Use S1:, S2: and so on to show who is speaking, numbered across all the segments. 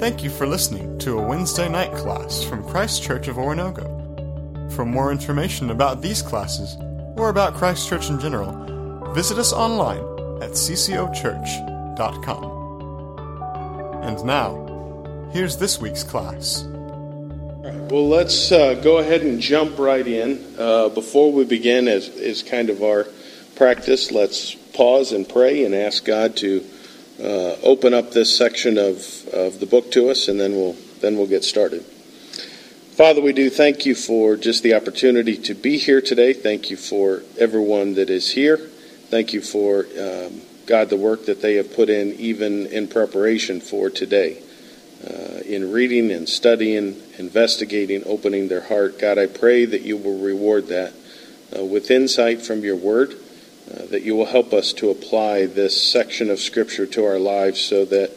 S1: Thank you for listening to a Wednesday night class from Christ Church of Oronogo. For more information about these classes or about Christ Church in general, visit us online at ccochurch.com. And now, here's this week's class.
S2: Well, let's uh, go ahead and jump right in. Uh, before we begin, as is kind of our practice, let's pause and pray and ask God to uh, open up this section of, of the book to us, and then we'll then we'll get started. Father, we do thank you for just the opportunity to be here today. Thank you for everyone that is here. Thank you for um, God the work that they have put in, even in preparation for today, uh, in reading and studying, investigating, opening their heart. God, I pray that you will reward that uh, with insight from your word uh, that you will help us to apply this section of Scripture to our lives so that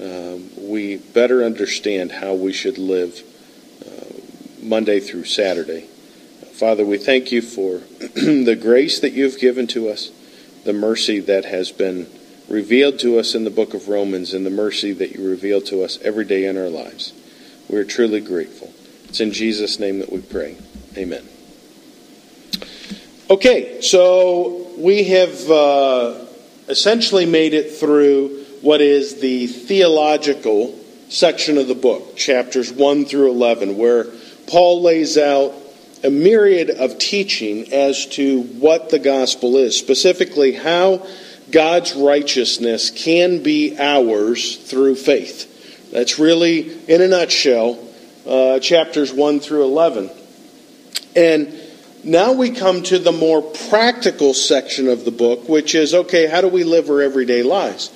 S2: um, we better understand how we should live uh, Monday through Saturday. Father, we thank you for the grace that you've given to us, the mercy that has been revealed to us in the book of Romans, and the mercy that you reveal to us every day in our lives. We are truly grateful. It's in Jesus' name that we pray. Amen. Okay, so we have uh, essentially made it through what is the theological section of the book, chapters 1 through 11, where Paul lays out a myriad of teaching as to what the gospel is, specifically how God's righteousness can be ours through faith. That's really, in a nutshell, uh, chapters 1 through 11. And now we come to the more practical section of the book, which is okay, how do we live our everyday lives?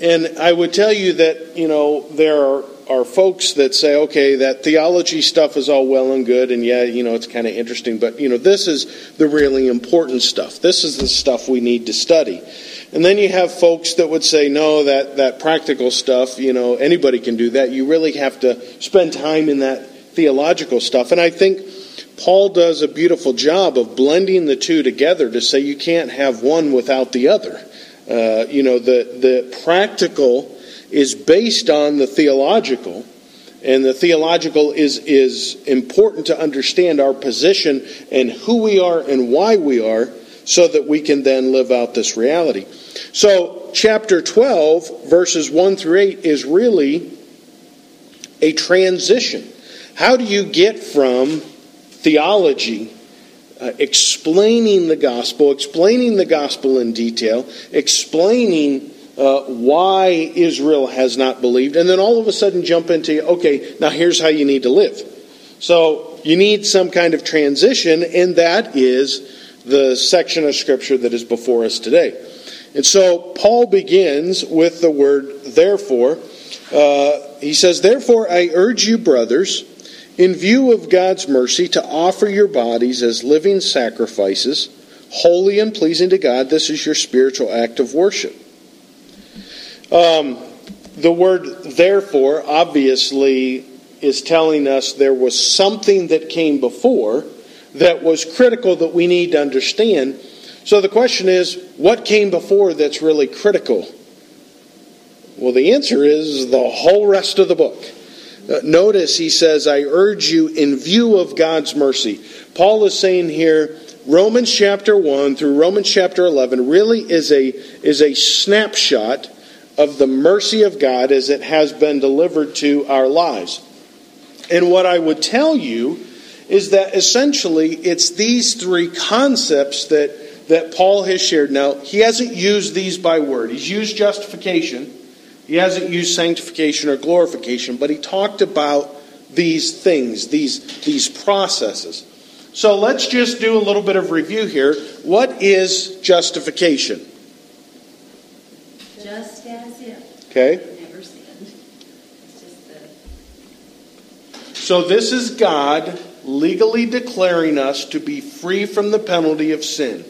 S2: And I would tell you that, you know, there are, are folks that say, okay, that theology stuff is all well and good, and yeah, you know, it's kind of interesting, but, you know, this is the really important stuff. This is the stuff we need to study. And then you have folks that would say, no, that, that practical stuff, you know, anybody can do that. You really have to spend time in that theological stuff. And I think Paul does a beautiful job of blending the two together to say you can't have one without the other. Uh, you know, the, the practical is based on the theological, and the theological is, is important to understand our position and who we are and why we are so that we can then live out this reality. So, chapter 12, verses 1 through 8, is really a transition. How do you get from theology, uh, explaining the gospel, explaining the gospel in detail, explaining uh, why Israel has not believed, and then all of a sudden jump into, okay, now here's how you need to live. So you need some kind of transition, and that is the section of Scripture that is before us today. And so Paul begins with the word therefore. Uh, he says, Therefore, I urge you, brothers, in view of God's mercy, to offer your bodies as living sacrifices, holy and pleasing to God. This is your spiritual act of worship. Um, the word therefore obviously is telling us there was something that came before that was critical that we need to understand. So the question is, what came before that's really critical? Well, the answer is the whole rest of the book. Uh, notice he says, I urge you in view of God's mercy. Paul is saying here, Romans chapter 1 through Romans chapter 11 really is a, is a snapshot of the mercy of God as it has been delivered to our lives. And what I would tell you is that essentially it's these three concepts that, that Paul has shared. Now, he hasn't used these by word, he's used justification. He hasn't used sanctification or glorification, but he talked about these things, these, these processes. So let's just do a little bit of review here. What is justification?
S3: Just as if.
S2: Okay.
S3: Never sinned. Just the.
S2: So this is God legally declaring us to be free from the penalty of sin.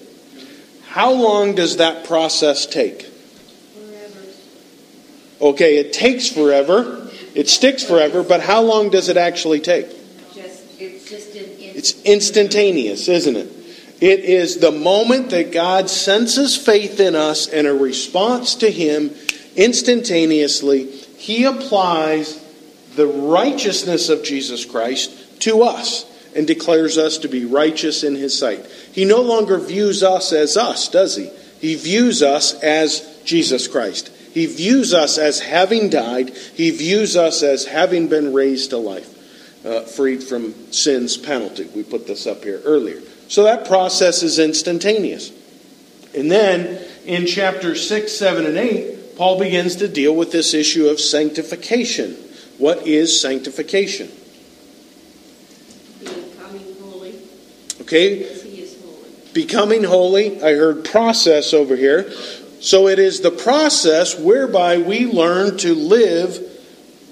S2: How long does that process take? Okay, it takes forever. It sticks forever, but how long does it actually take?
S3: Just, it's just an.
S2: It's instantaneous, isn't it? It is the moment that God senses faith in us and a response to Him instantaneously. He applies the righteousness of Jesus Christ to us and declares us to be righteous in his sight. He no longer views us as us, does he? He views us as Jesus Christ. He views us as having died. He views us as having been raised to life, uh, freed from sin's penalty. We put this up here earlier. So that process is instantaneous. And then in chapters 6, 7, and 8, Paul begins to deal with this issue of sanctification. What is sanctification?
S3: Becoming holy
S2: Okay,
S3: as he is holy.
S2: becoming holy. I heard process over here. So it is the process whereby we learn to live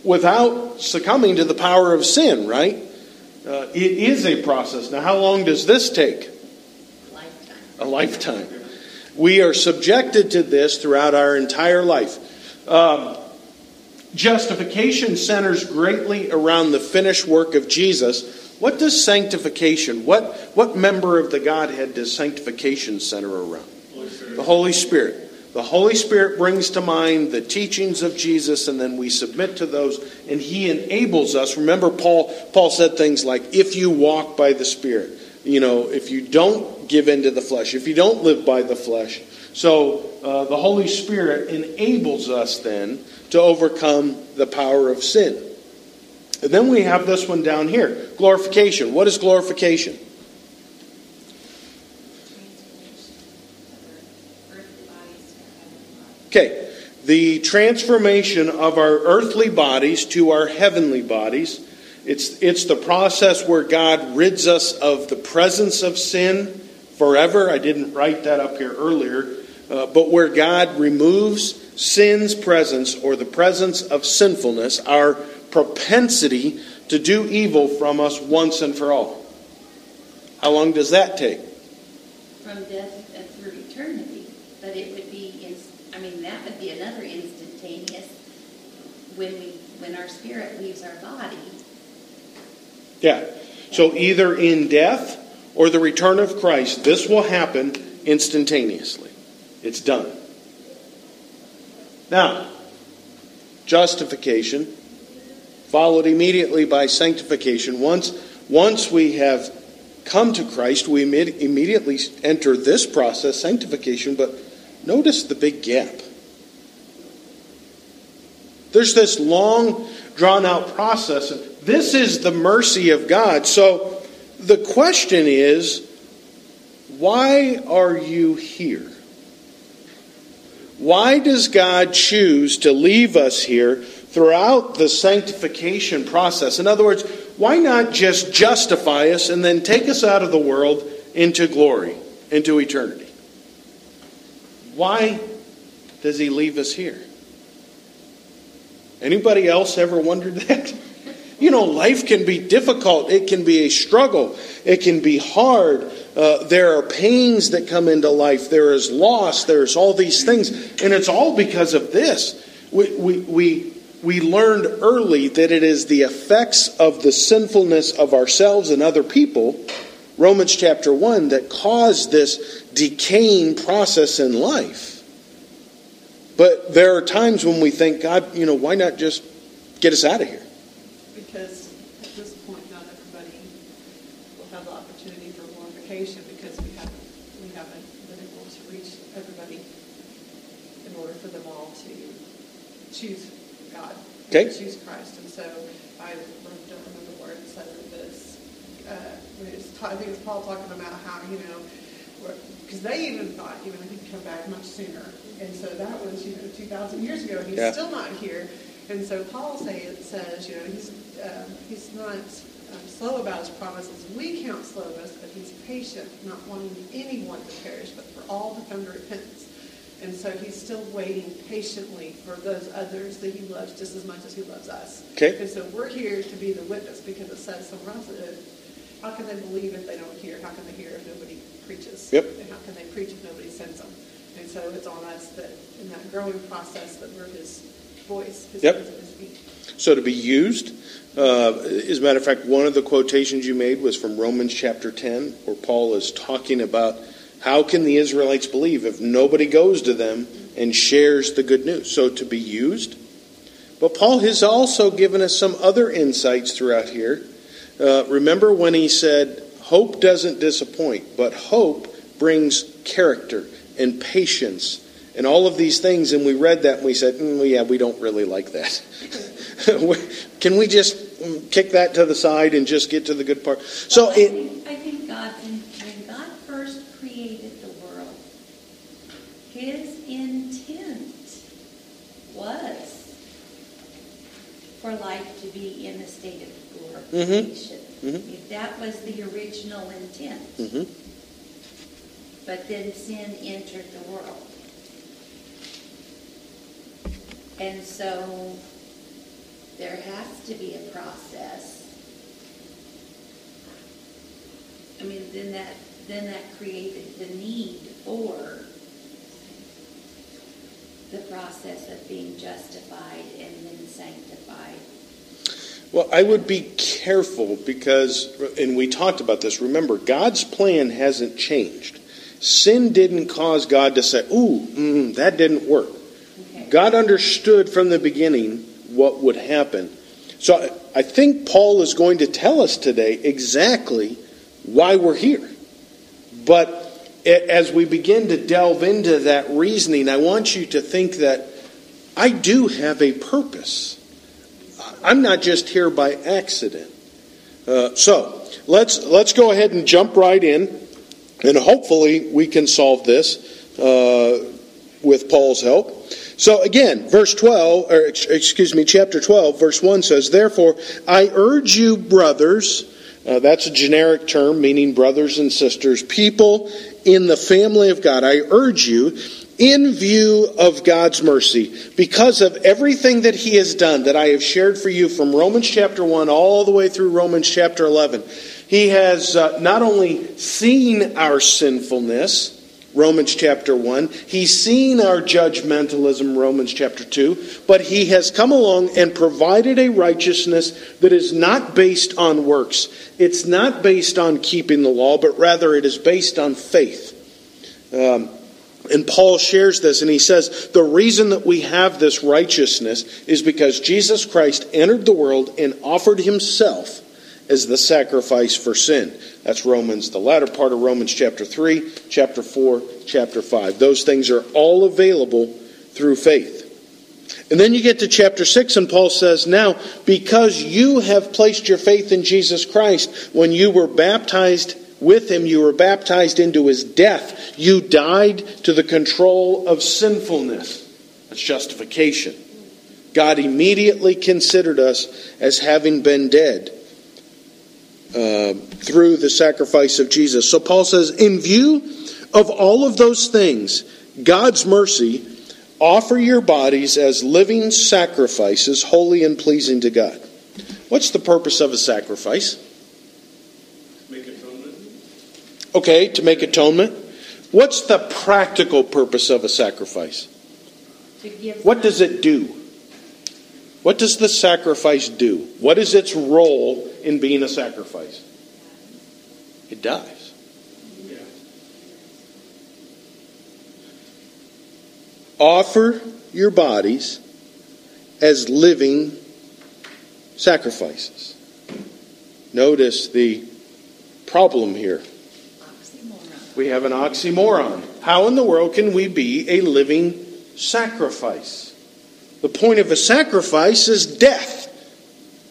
S2: without succumbing to the power of sin, right? Uh, it is a process. Now, how long does this take?
S3: Lifetime.
S2: A lifetime. We are subjected to this throughout our entire life. Um, justification centers greatly around the finished work of Jesus. What does sanctification, what, what member of the Godhead does sanctification center around? The Holy Spirit. The Holy Spirit brings to mind the teachings of Jesus, and then we submit to those, and He enables us. Remember, Paul, Paul said things like, if you walk by the Spirit, you know, if you don't give in to the flesh, if you don't live by the flesh. So uh, the Holy Spirit enables us then to overcome the power of sin. And then we have this one down here glorification. What is glorification?
S3: Earthly bodies to heavenly bodies.
S2: Okay, the transformation of our earthly bodies to our heavenly bodies. It's, it's the process where God rids us of the presence of sin forever. I didn't write that up here earlier. Uh, but where God removes sin's presence or the presence of sinfulness, our propensity to do evil from us once and for all. How long does that take?
S3: From death and through eternity, but it would be, in, I mean, that would be another instantaneous when we, when our spirit leaves our body.
S2: Yeah. So either in death or the return of Christ, this will happen instantaneously. It's done. Now, justification followed immediately by sanctification. Once, once we have come to Christ, we immediately enter this process, sanctification, but notice the big gap. There's this long, drawn out process. And this is the mercy of God. So the question is why are you here? Why does God choose to leave us here throughout the sanctification process? In other words, why not just justify us and then take us out of the world into glory, into eternity? Why does He leave us here? Anybody else ever wondered that? You know, life can be difficult. It can be a struggle. It can be hard. Uh, there are pains that come into life. There is loss. There's all these things. And it's all because of this. We, we, we, we learned early that it is the effects of the sinfulness of ourselves and other people, Romans chapter 1, that cause this decaying process in life. But there are times when we think, God, you know, why not just get us out of here?
S4: Because at this point, not everybody will have the opportunity for glorification because we haven't, we haven't been able to reach everybody in order for them all to choose God. and
S2: Okay.
S4: Choose Christ. And so I don't remember where it said it, but uh, when it's, ta- I think it's Paul talking about how, you know, because they even thought, you know, he'd come back much sooner. And so that was, you know, 2,000 years ago, and he's
S2: Yeah.
S4: still not here. And so Paul say, says, you know, he's, um, he's not um, slow about his promises. We count slowness, but he's patient, not wanting anyone to perish, but for all to come to repentance. And so he's still waiting patiently for those others that he loves just as much as he loves us.
S2: Okay.
S4: And so we're here to be the witness because it says somewhere else that how can they believe if they don't hear? How can they hear if nobody preaches?
S2: Yep.
S4: And how can they preach if nobody sends them? And so it's on us that in that growing process that we're his voice, his
S2: Yep.
S4: his feet.
S2: So to be used, uh, as a matter of fact, one of the quotations you made was from Romans chapter 10, where Paul is talking about how can the Israelites believe if nobody goes to them and shares the good news. So to be used, but But Paul has also given us some other insights throughout here. Uh, remember when he said, Hope doesn't disappoint, but hope brings character and patience and all of these things. And we read that and we said, mm, yeah, we don't really like that. Can we just kick that to the side and just get to the good part? So
S3: well, I, it, think, I think God, when God first created the world, His intent was for life to be in a state of Mm-hmm. Mm-hmm. That was the original intent. Mm-hmm. But then sin entered the world. And so there has to be a process. I mean, then that then that created the need for the process of being justified and then sanctified.
S2: Well, I would be careful because, and we talked about this. Remember, God's plan hasn't changed. Sin didn't cause God to say, "Ooh, mm, that didn't work." Okay. God understood from the beginning what would happen. So I think Paul is going to tell us today exactly why we're here. But as we begin to delve into that reasoning, I want you to think that I do have a purpose. I'm not just here by accident. Uh, so let's let's go ahead and jump right in, and hopefully we can solve this uh, with Paul's help. So again, verse 12, or excuse me, chapter 12, verse 1 says, Therefore, I urge you, brothers, uh, that's a generic term meaning brothers and sisters, people in the family of God, I urge you, in view of God's mercy, because of everything that He has done that I have shared for you from Romans chapter 1 all the way through Romans chapter 11, He has uh, not only seen our sinfulness, Romans chapter 1. He's seen our judgmentalism, Romans chapter 2, but he has come along and provided a righteousness that is not based on works. It's not based on keeping the law, but rather it is based on faith. Um, and Paul shares this, and he says the reason that we have this righteousness is because Jesus Christ entered the world and offered himself as the sacrifice for sin. That's Romans, the latter part of Romans chapter 3, chapter 4, chapter 5. Those things are all available through faith. And then you get to chapter 6, and Paul says, Now, because you have placed your faith in Jesus Christ, when you were baptized with him, you were baptized into his death. You died to the control of sinfulness. That's justification. God immediately considered us as having been dead uh, through the sacrifice of Jesus. So Paul says, in view of all of those things, God's mercy, offer your bodies as living sacrifices, holy and pleasing to God. What's the purpose of a sacrifice?
S5: Make atonement.
S2: Okay, to make atonement. What's the practical purpose of a sacrifice? What does it do? What does the sacrifice do? What is its role in being a sacrifice? It dies. Offer your bodies as living sacrifices. Notice the problem here. We have an oxymoron. How in the world can we be a living sacrifice? The point of a sacrifice is death.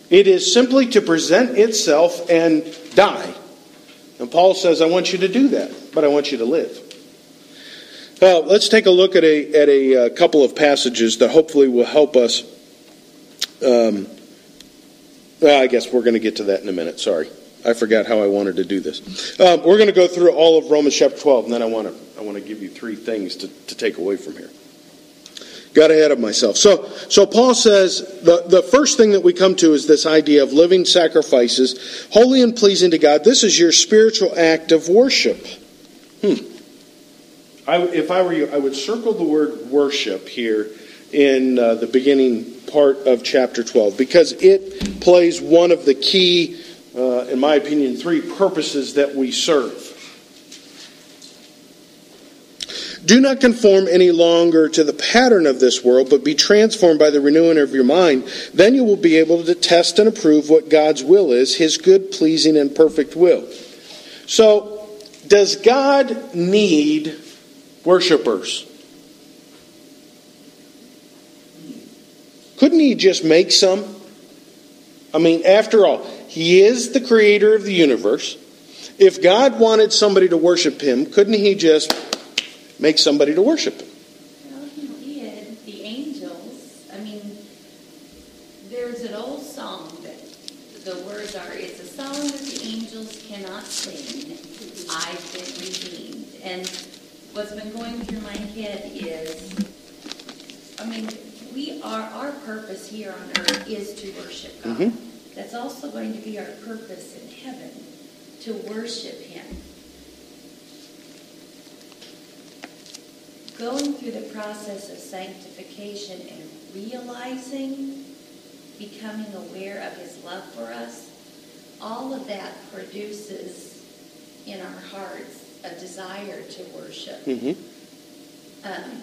S2: It is simply to present itself and die. And Paul says, I want you to do that, but I want you to live. Well, let's take a look at a, at a, uh, couple of passages that hopefully will help us. Um, well, I guess we're going to get to that in a minute. Sorry. I forgot how I wanted to do this. Um, we're going to go through all of Romans chapter 12, and then I want to, I want to give you three things to, to take away from here. Got ahead of myself. So, so Paul says the, the first thing that we come to is this idea of living sacrifices, holy and pleasing to God. This is your spiritual act of worship. Hmm. I, if I were you, I would circle the word worship here in uh, the beginning part of chapter 12 because it plays one of the key, uh, in my opinion, three purposes that we serve. Do not conform any longer to the pattern of this world, but be transformed by the renewing of your mind. Then you will be able to test and approve what God's will is, his good, pleasing, and perfect will. So, does God need worshipers? Couldn't he just make some? I mean, after all, he is the creator of the universe. If God wanted somebody to worship him, couldn't he just make somebody to worship him?
S3: Well, he did. The angels, I mean, there's an old song that the words are, it's a song that the angels cannot sing. I've been redeemed. And what's been going through my head is, I mean, we are, our purpose here on earth is to worship God.
S2: Mhm.
S3: That's also going to be our purpose in heaven, to worship Him. Going through the process of sanctification and realizing, becoming aware of His love for us, all of that produces in our hearts a desire to worship.
S2: Mm-hmm.
S3: Um,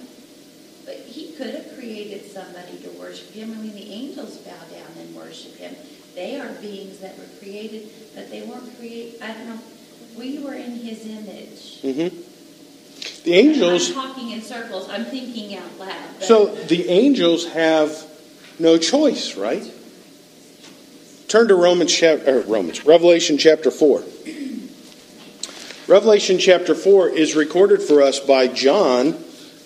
S3: but he could have created somebody to worship him. I mean, the angels bow down and worship him. They are beings that were created, but they weren't created. I don't know. We were in his image.
S2: Mm-hmm. The angels.
S3: I'm talking in circles. I'm thinking out loud. but-
S2: So the angels have no choice, right? Turn to Romans chapter Romans Revelation chapter four. Revelation chapter four is recorded for us by John,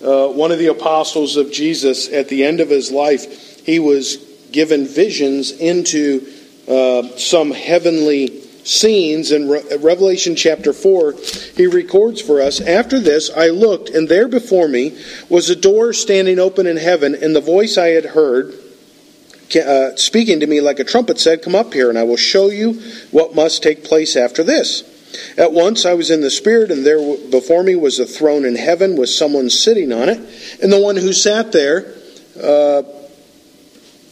S2: uh, one of the apostles of Jesus. At the end of his life, he was given visions into uh, some heavenly scenes. In Re- Revelation chapter 4, he records for us After this, I looked, and there before me was a door standing open in heaven, and the voice I had heard. Uh, speaking to me like a trumpet said, Come up here, and I will show you what must take place after this. At once I was in the Spirit, and there before me was a throne in heaven with someone sitting on it. And the one who sat there uh,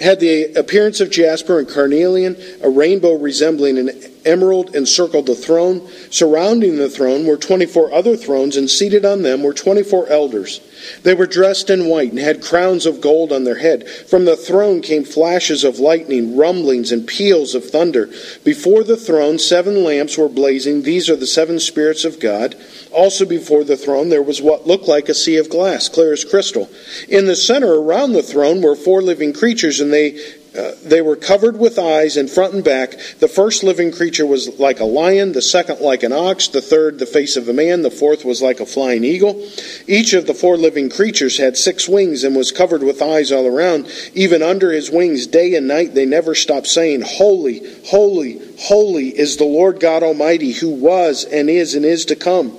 S2: had the appearance of jasper and carnelian, a rainbow resembling an emerald encircled the throne. Surrounding the throne were 24 other thrones, and seated on them were 24 elders. They were dressed in white and had crowns of gold on their head. From the throne came flashes of lightning, rumblings, and peals of thunder. Before the throne, seven lamps were blazing. These are the seven spirits of God. Also before the throne, there was what looked like a sea of glass, clear as crystal. In the center around the throne were four living creatures, and they uh, they were covered with eyes in front and back. The first living creature was like a lion, the second like an ox, the third the face of a man, the fourth was like a flying eagle. Each of the four living creatures had six wings and was covered with eyes all around. Even under his wings, day and night, they never stopped saying, Holy, holy, holy is the Lord God Almighty, who was and is and is to come.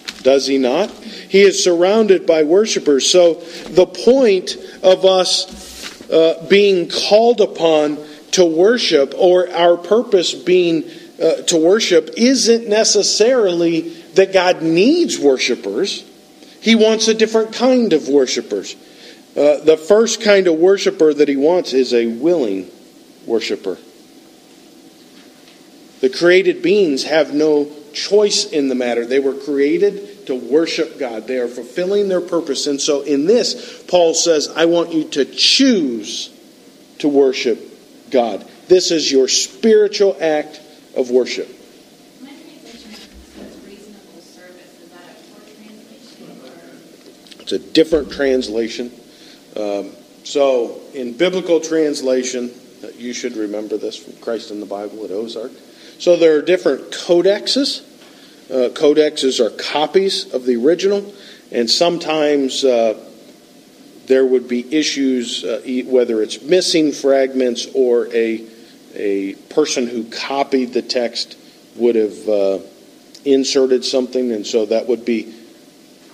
S2: does he not? He is surrounded by worshipers. So the point of us uh, being called upon to worship or our purpose being uh, to worship isn't necessarily that God needs worshipers. He wants a different kind of worshipers. Uh, the first kind of worshiper that he wants is a willing worshiper. The created beings have no choice in the matter. They were created to worship God. They are fulfilling their purpose. And so in this, Paul says, I want you to choose to worship God. This is your spiritual act of worship. It's a different translation. Um, so, in biblical translation, you should remember this from Christ in the Bible at Ozark. So, there are different codexes. Uh, codexes are copies of the original, and sometimes uh, there would be issues, uh, whether it's missing fragments or a, a person who copied the text would have uh, inserted something, and so that would be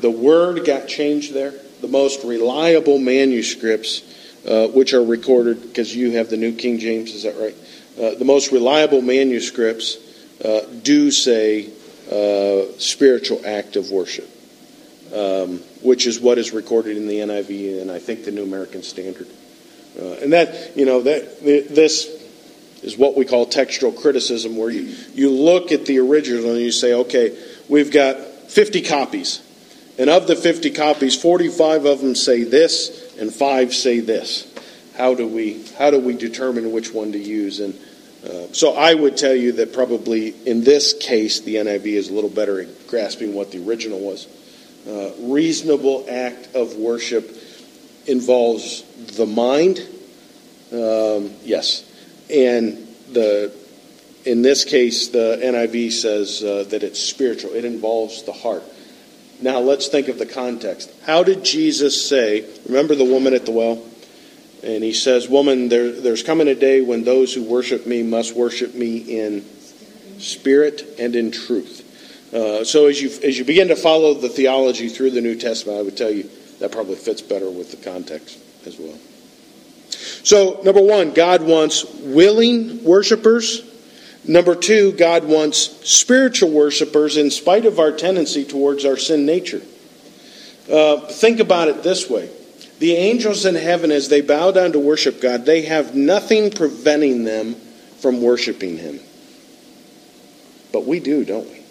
S2: the word got changed there the most reliable manuscripts uh, which are recorded, because you have the New King James, is that right? Uh, the most reliable manuscripts do say uh, spiritual act of worship, um, which is what is recorded in the NIV and I think the New American Standard. Uh, and that, you know, that this is what we call textual criticism, where you, you look at the original and you say, okay, we've got 50 copies. And of the 50 copies, 45 of them say this and 5 say this. How do we, how do we determine which one to use? And uh, so I would tell you that probably in this case, the NIV is a little better at grasping what the original was. Uh, reasonable act of worship involves the mind, um, yes, and the in this case, the NIV says uh, that it's spiritual. It involves the heart. Now let's think of the context. How did Jesus say? Remember the woman at the well? And he says, Woman, there, there's coming a day when those who worship me must worship me in spirit and in truth. Uh, so as you, as you begin to follow the theology through the New Testament, I would tell you that probably fits better with the context as well. So, number one, God wants willing worshipers. Number two, God wants spiritual worshipers in spite of our tendency towards our sin nature. Uh, think about it this way the angels in heaven, as they bow down to worship God, they have nothing preventing them from worshiping Him. But we do, don't we?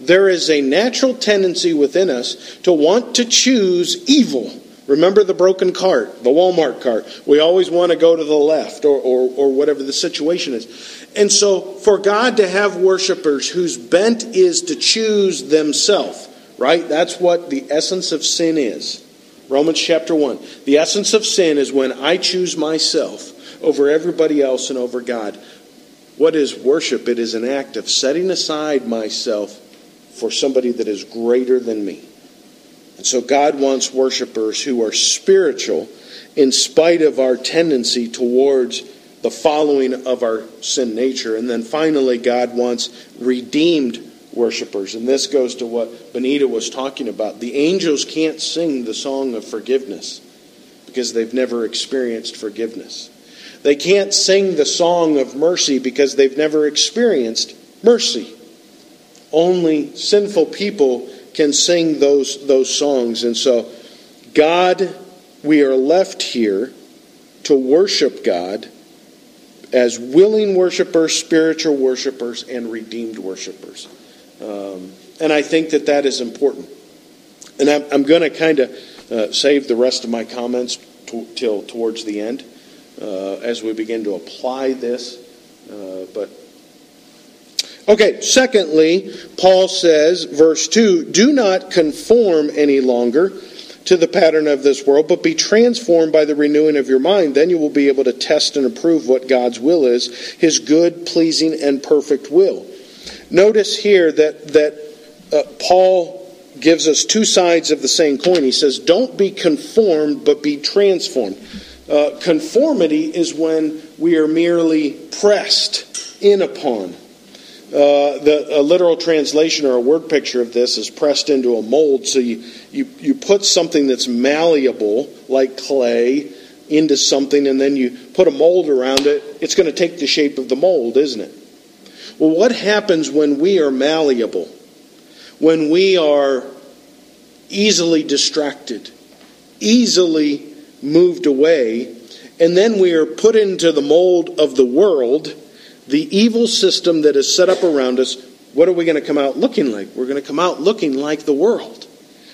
S2: There is a natural tendency within us to want to choose evil. Remember the broken cart, the Walmart cart. We always want to go to the left or, or, or whatever the situation is. And so, for God to have worshipers whose bent is to choose themselves, right? That's what the essence of sin is. Romans chapter 1. The essence of sin is when I choose myself over everybody else and over God. What is worship? It is an act of setting aside myself for somebody that is greater than me. And so God wants worshipers who are spiritual in spite of our tendency towards the following of our sin nature. And then finally, God wants redeemed worshipers. And this goes to what Benita was talking about. The angels can't sing the song of forgiveness because they've never experienced forgiveness. They can't sing the song of mercy because they've never experienced mercy. Only sinful people can sing those, those songs. And so, God, we are left here to worship God as willing worshipers, spiritual worshipers, and redeemed worshipers. Um, and I think that that is important. And I'm, I'm going to kind of uh, save the rest of my comments till towards the end uh, as we begin to apply this. Uh, but okay, secondly, Paul says, verse 2 do not conform any longer to the pattern of this world, but be transformed by the renewing of your mind. Then you will be able to test and approve what God's will is, his good, pleasing, and perfect will. Notice here that, that uh, Paul gives us two sides of the same coin. He says, Don't be conformed, but be transformed. Uh, conformity is when we are merely pressed in upon. Uh, the, a literal translation or a word picture of this is pressed into a mold. So you, you, you put something that's malleable, like clay, into something, and then you put a mold around it. It's going to take the shape of the mold, isn't it? Well, what happens when we are malleable? When we are easily distracted, easily moved away, and then we are put into the mold of the world, the evil system that is set up around us, what are we going to come out looking like? We're going to come out looking like the world.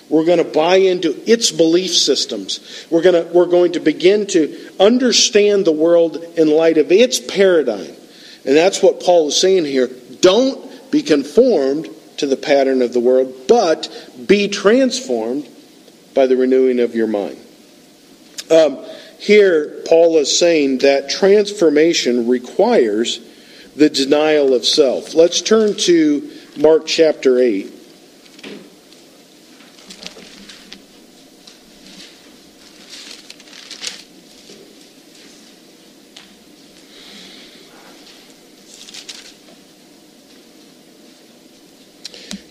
S2: We're going to buy into its belief systems. We're going to, we're going to begin to understand the world in light of its paradigm. And that's what Paul is saying here. Don't be conformed to the pattern of the world, but be transformed by the renewing of your mind. Um, here, Paul is saying that transformation requires the denial of self. Let's turn to Mark chapter 8.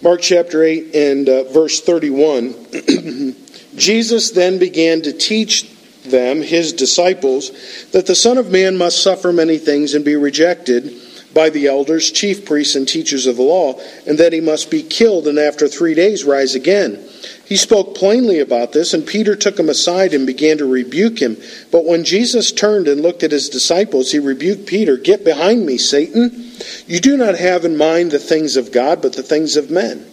S2: Mark chapter 8 and uh, verse 31. Jesus then began to teach them, his disciples, that the Son of Man must suffer many things and be rejected by the elders, chief priests, and teachers of the law, and that he must be killed and after three days rise again. He spoke plainly about this, and Peter took him aside and began to rebuke him. But when Jesus turned and looked at his disciples, he rebuked Peter Get behind me, Satan! You do not have in mind the things of God, but the things of men.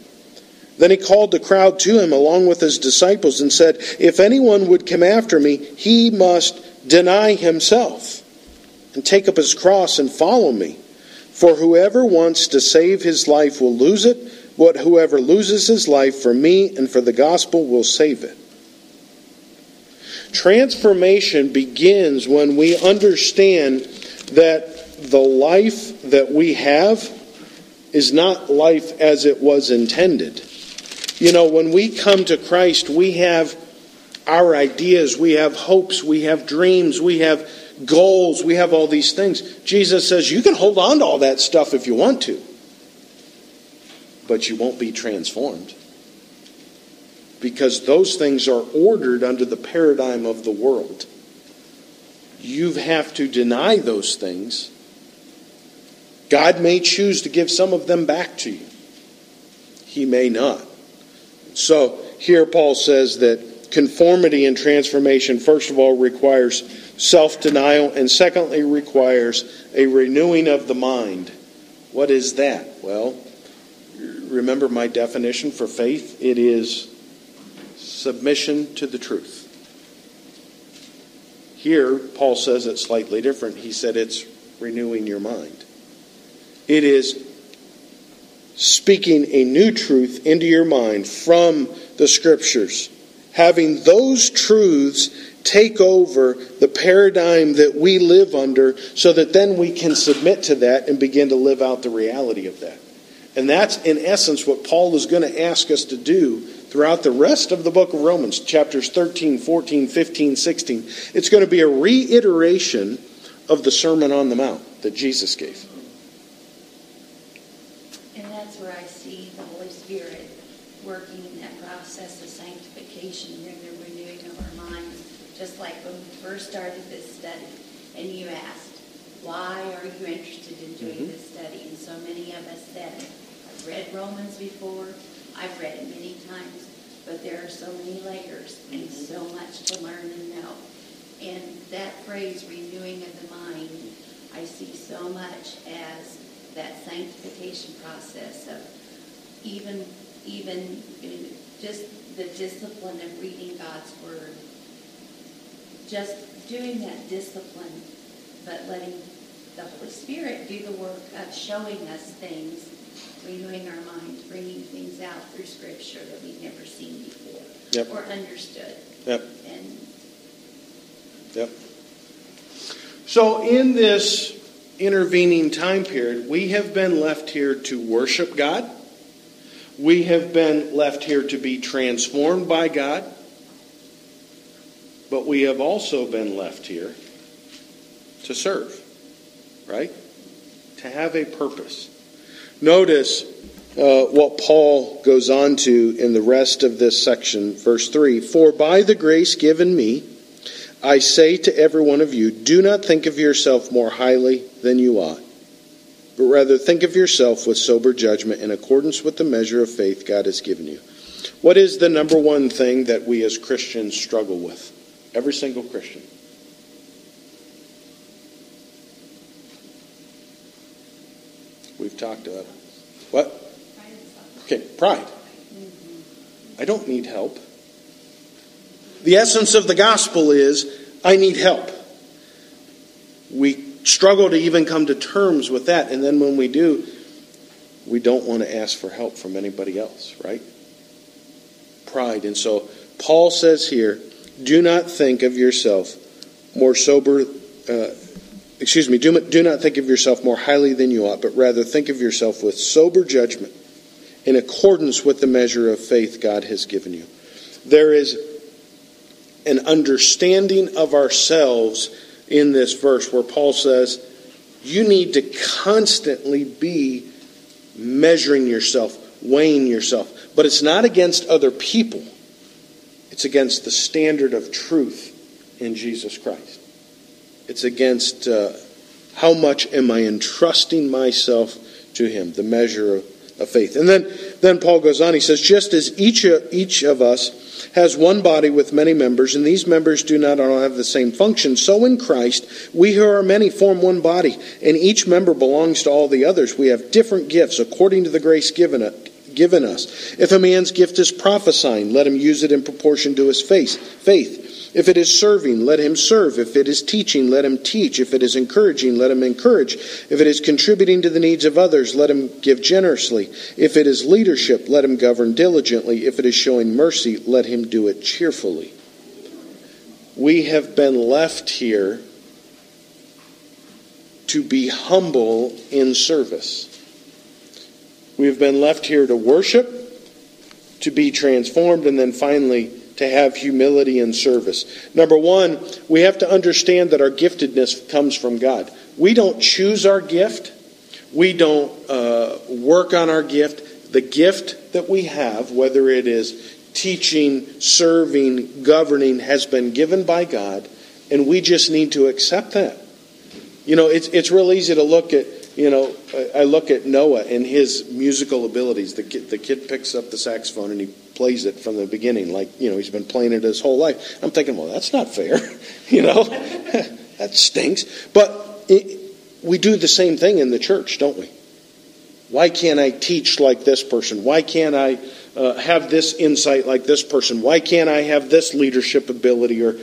S2: Then he called the crowd to him along with his disciples and said, If anyone would come after me, he must deny himself and take up his cross and follow me. For whoever wants to save his life will lose it, but whoever loses his life for me and for the gospel will save it. Transformation begins when we understand that the life that we have is not life as it was intended. You know, when we come to Christ, we have our ideas, we have hopes, we have dreams, we have goals, we have all these things. Jesus says you can hold on to all that stuff if you want to, but you won't be transformed. Because those things are ordered under the paradigm of the world. You have to deny those things. God may choose to give some of them back to you, He may not. So here Paul says that conformity and transformation, first of all, requires self denial, and secondly, requires a renewing of the mind. What is that? Well, remember my definition for faith? It is submission to the truth. Here, Paul says it's slightly different. He said it's renewing your mind. It is speaking a new truth into your mind from the scriptures, having those truths take over the paradigm that we live under so that then we can submit to that and begin to live out the reality of that. And that's, in essence, what Paul is going to ask us to do throughout the rest of the book of Romans, chapters 13, 14, 15, 16. It's going to be a reiteration of the Sermon on the Mount that Jesus gave.
S3: And that's where I see the Holy Spirit working in that process of sanctification and the renewing of our minds, just like when we first started this study and you asked, why are you interested in doing mm-hmm. this study? And so many of us said, read Romans before, I've read it many times, but there are so many layers and so much to learn and know. And that phrase, renewing of the mind, I see so much as that sanctification process of even even uh, just the discipline of reading God's word just doing that discipline, but letting the Holy Spirit do the work of showing us things, renewing our minds, bringing things out through Scripture that we've never seen before
S2: yep.
S3: or understood.
S2: Yep.
S3: And
S2: yep. So in this intervening time period, we have been left here to worship God. We have been left here to be transformed by God. But we have also been left here to serve, right? To have a purpose. Notice uh, what Paul goes on to in the rest of this section, verse 3 For by the grace given me, I say to every one of you, do not think of yourself more highly than you ought, but rather think of yourself with sober judgment in accordance with the measure of faith God has given you. What is the number one thing that we as Christians struggle with? Every single Christian. We've talked what? Okay, pride. I don't need help. The essence of the gospel is I need help. We struggle to even come to terms with that, and then when we do, we don't want to ask for help from anybody else, right? Pride. And so Paul says here, do not think of yourself more sober, uh, excuse me, do, do not think of yourself more highly than you ought, but rather think of yourself with sober judgment in accordance with the measure of faith God has given you. There is an understanding of ourselves in this verse where Paul says, you need to constantly be measuring yourself, weighing yourself. But it's not against other people. It's against the standard of truth in Jesus Christ. It's against uh, how much am I entrusting myself to Him, the measure of, of faith. And then, then Paul goes on, he says, just as each, each of us has one body with many members, and these members do not all have the same function, so in Christ, we who are many form one body, and each member belongs to all the others. We have different gifts according to the grace given, given us. If a man's gift is prophesying, let him use it in proportion to his faith. Faith. If it is serving, let him serve. If it is teaching, let him teach. If it is encouraging, let him encourage. If it is contributing to the needs of others, let him give generously. If it is leadership, let him govern diligently. If it is showing mercy, let him do it cheerfully. We have been left here to be humble in service. We have been left here to worship, to be transformed, and then finally to have humility and service. Number one, we have to understand that our giftedness comes from God. We don't choose our gift, we don't uh, work on our gift. The gift that we have, whether it is teaching, serving, governing, has been given by God, and we just need to accept that. You know, it's, it's real easy to look at you know, I look at Noah and his musical abilities. The kid, the kid picks up the saxophone and he plays it from the beginning, like, you know, he's been playing it his whole life. I'm thinking, well, that's not fair. you know, that stinks. But it, we do the same thing in the church, don't we? Why can't I teach like this person? Why can't I uh, have this insight like this person? Why can't I have this leadership ability? Or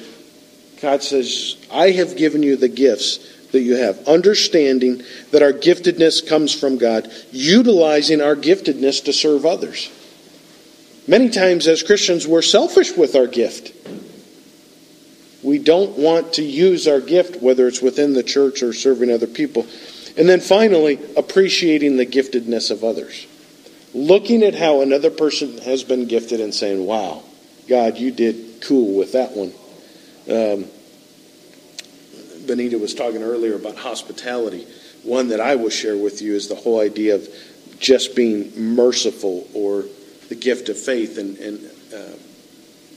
S2: God says, I have given you the gifts that you have. Understanding that our giftedness comes from God, utilizing our giftedness to serve others. Many times as Christians, we're selfish with our gift. We don't want to use our gift, whether it's within the church or serving other people. And then finally, appreciating the giftedness of others. Looking at how another person has been gifted and saying, wow, God, you did cool with that one. Um, Benita was talking earlier about hospitality. One that I will share with you is the whole idea of just being merciful or the gift of faith. And, and uh,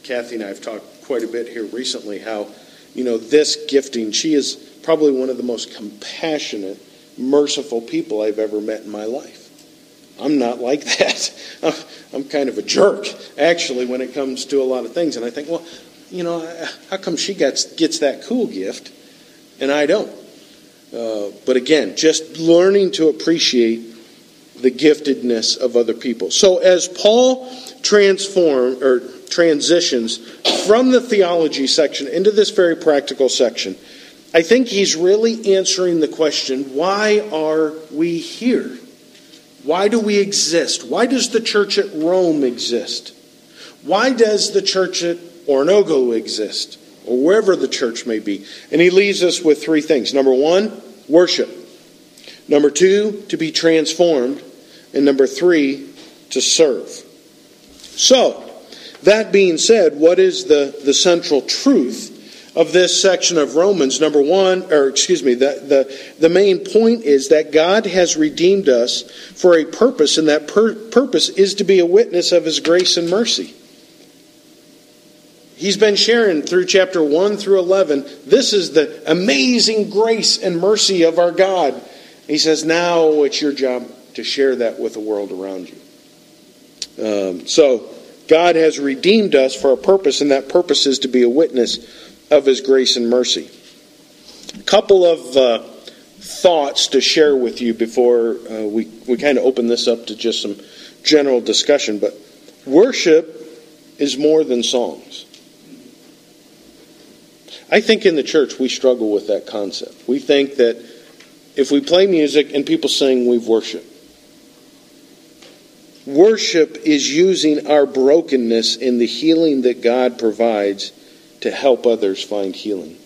S2: Kathy and I have talked quite a bit here recently how, you know, this gifting, she is probably one of the most compassionate, merciful people I've ever met in my life. I'm not like that. I'm kind of a jerk, actually, when it comes to a lot of things. And I think, well, you know, how come she gets, gets that cool gift? and I don't. Uh, but again, just learning to appreciate the giftedness of other people. So as Paul transform or transitions from the theology section into this very practical section, I think he's really answering the question, why are we here? Why do we exist? Why does the church at Rome exist? Why does the church at Oronogo exist? or wherever the church may be. And he leaves us with three things. Number one, worship. Number two, to be transformed. And number three, to serve. So, that being said, what is the, the central truth of this section of Romans? Number one, or excuse me, the, the, the main point is that God has redeemed us for a purpose, and that pur- purpose is to be a witness of his grace and mercy. He's been sharing through chapter 1 through 11. This is the amazing grace and mercy of our God. He says, now it's your job to share that with the world around you. Um, so, God has redeemed us for a purpose, and that purpose is to be a witness of His grace and mercy. A couple of uh, thoughts to share with you before uh, we, we kind of open this up to just some general discussion. But worship is more than songs. I think in the church we struggle with that concept. We think that if we play music and people sing, we've worshiped. Worship is using our brokenness in the healing that God provides to help others find healing.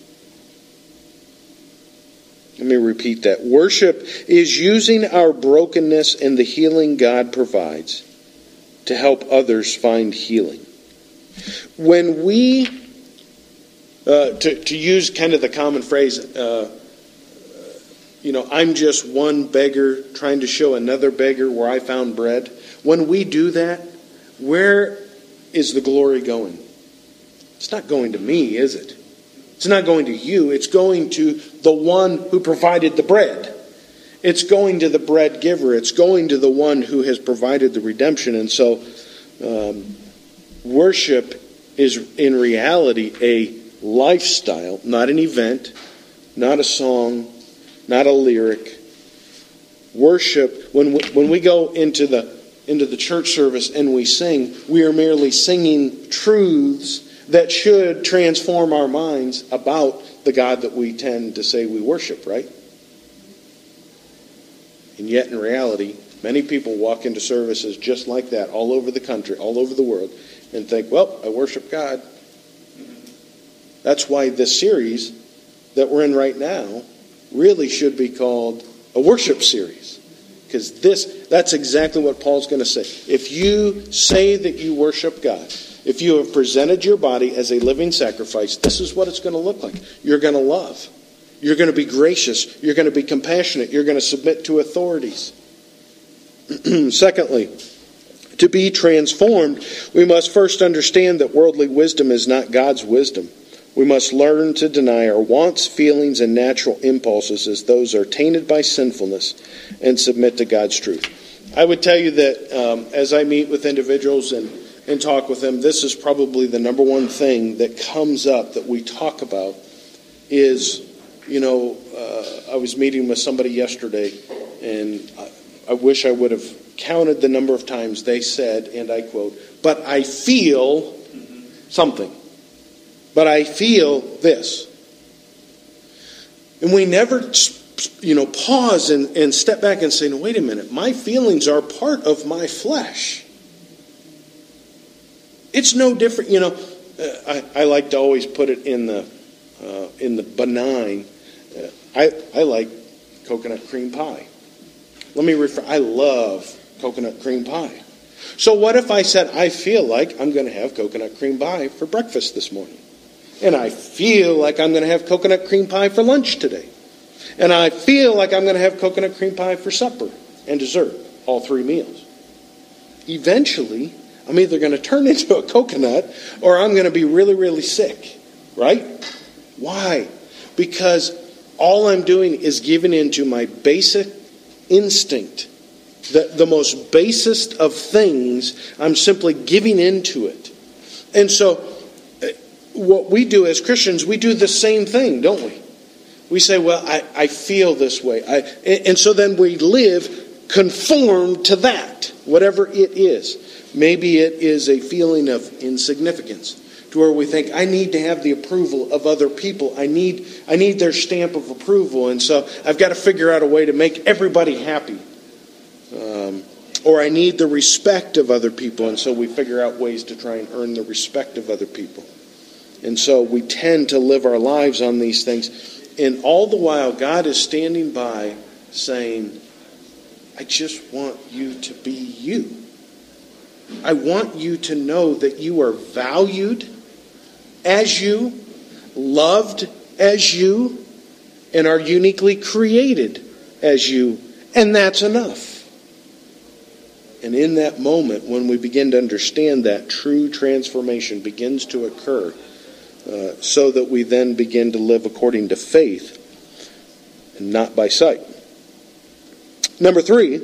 S2: Let me repeat that. Worship is using our brokenness and the healing God provides to help others find healing. When we uh, to, to use kind of the common phrase, uh, you know, I'm just one beggar trying to show another beggar where I found bread. When we do that, where is the glory going? It's not going to me, is it? It's not going to you. It's going to the one who provided the bread. It's going to the bread giver. It's going to the one who has provided the redemption. And so, um, worship is in reality a lifestyle, not an event, not a song, not a lyric. Worship, when we, when we go into the, into the church service and we sing, we are merely singing truths that should transform our minds about the God that we tend to say we worship, right? And yet, in reality, many people walk into services just like that all over the country, all over the world, and think, well, I worship God. That's why this series that we're in right now really should be called a worship series. Because this, that's exactly what Paul's going to say. If you say that you worship God, if you have presented your body as a living sacrifice, this is what it's going to look like. You're going to love. You're going to be gracious. You're going to be compassionate. You're going to submit to authorities. Secondly, to be transformed, we must first understand that worldly wisdom is not God's wisdom. We must learn to deny our wants, feelings, and natural impulses as those are tainted by sinfulness and submit to God's truth. I would tell you that um, as I meet with individuals and, and talk with them, this is probably the number one thing that comes up that we talk about is, you know, uh, I was meeting with somebody yesterday, and I, I wish I would have counted the number of times they said, and I quote, but I feel something but I feel this. And we never, you know, pause and, and step back and say, no, wait a minute, my feelings are part of my flesh. It's no different, you know. Uh, I, I like to always put it in the uh, in the benign. Uh, I I like coconut cream pie. Let me refer. I love coconut cream pie. So what if I said I feel like I'm going to have coconut cream pie for breakfast this morning? And I feel like I'm going to have coconut cream pie for lunch today. And I feel like I'm going to have coconut cream pie for supper and dessert, all three meals. Eventually, I'm either going to turn into a coconut or I'm going to be really, really sick. Right? Why? Because all I'm doing is giving into my basic instinct. The, the most basest of things, I'm simply giving into it. And so what we do as Christians, we do the same thing, don't we? We say, well, I, I feel this way. I, and so then we live conformed to that, whatever it is. Maybe it is a feeling of insignificance to where we think, I need to have the approval of other people. I need, I need their stamp of approval. And so I've got to figure out a way to make everybody happy. Um, or I need the respect of other people. And so we figure out ways to try and earn the respect of other people. And so we tend to live our lives on these things. And all the while, God is standing by saying, I just want you to be you. I want you to know that you are valued as you, loved as you, and are uniquely created as you. And that's enough. And in that moment, when we begin to understand that, true transformation begins to occur uh, so that we then begin to live according to faith and not by sight. Number three,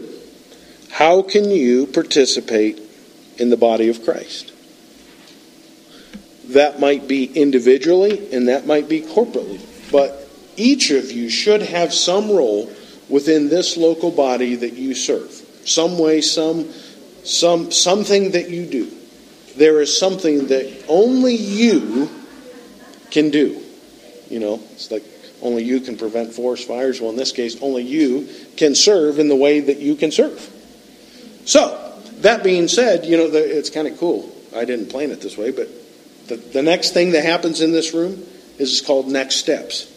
S2: how can you participate in the body of Christ? That might be individually and that might be corporately, but each of you should have some role within this local body that you serve. Some way, some, some, something that you do. There is something that only you can do. You know, it's like only you can prevent forest fires. Well, in this case, only you can serve in the way that you can serve. So, that being said, you know, the, it's kind of cool. I didn't plan it this way, but the, the next thing that happens in this room is called next steps.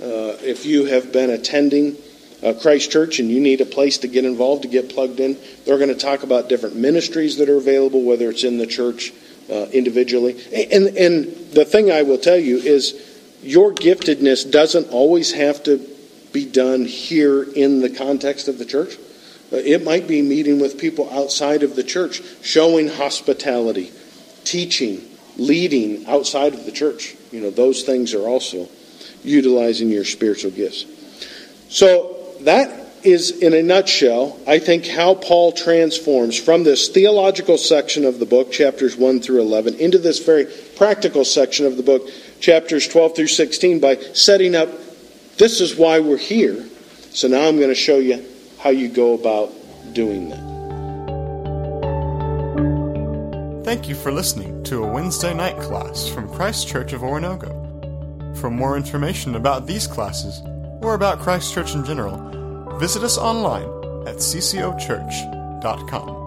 S2: Uh, if you have been attending uh, Christ Church and you need a place to get involved, to get plugged in, they're going to talk about different ministries that are available, whether it's in the church uh, individually. And, and the thing I will tell you is your giftedness doesn't always have to be done here in the context of the church. Uh, it might be meeting with people outside of the church, showing hospitality, teaching, leading outside of the church. You know, those things are also utilizing your spiritual gifts. So that is, in a nutshell, I think how Paul transforms from this theological section of the book, chapters 1 through 11, into this very practical section of the book, chapters 12 through 16, by setting up this is why we're here. So now I'm going to show you how you go about doing that.
S1: Thank you for listening to a Wednesday night class from Christ Church of Oronogo. For more information about these classes, or about Christ Church in general, visit us online at ccochurch.com.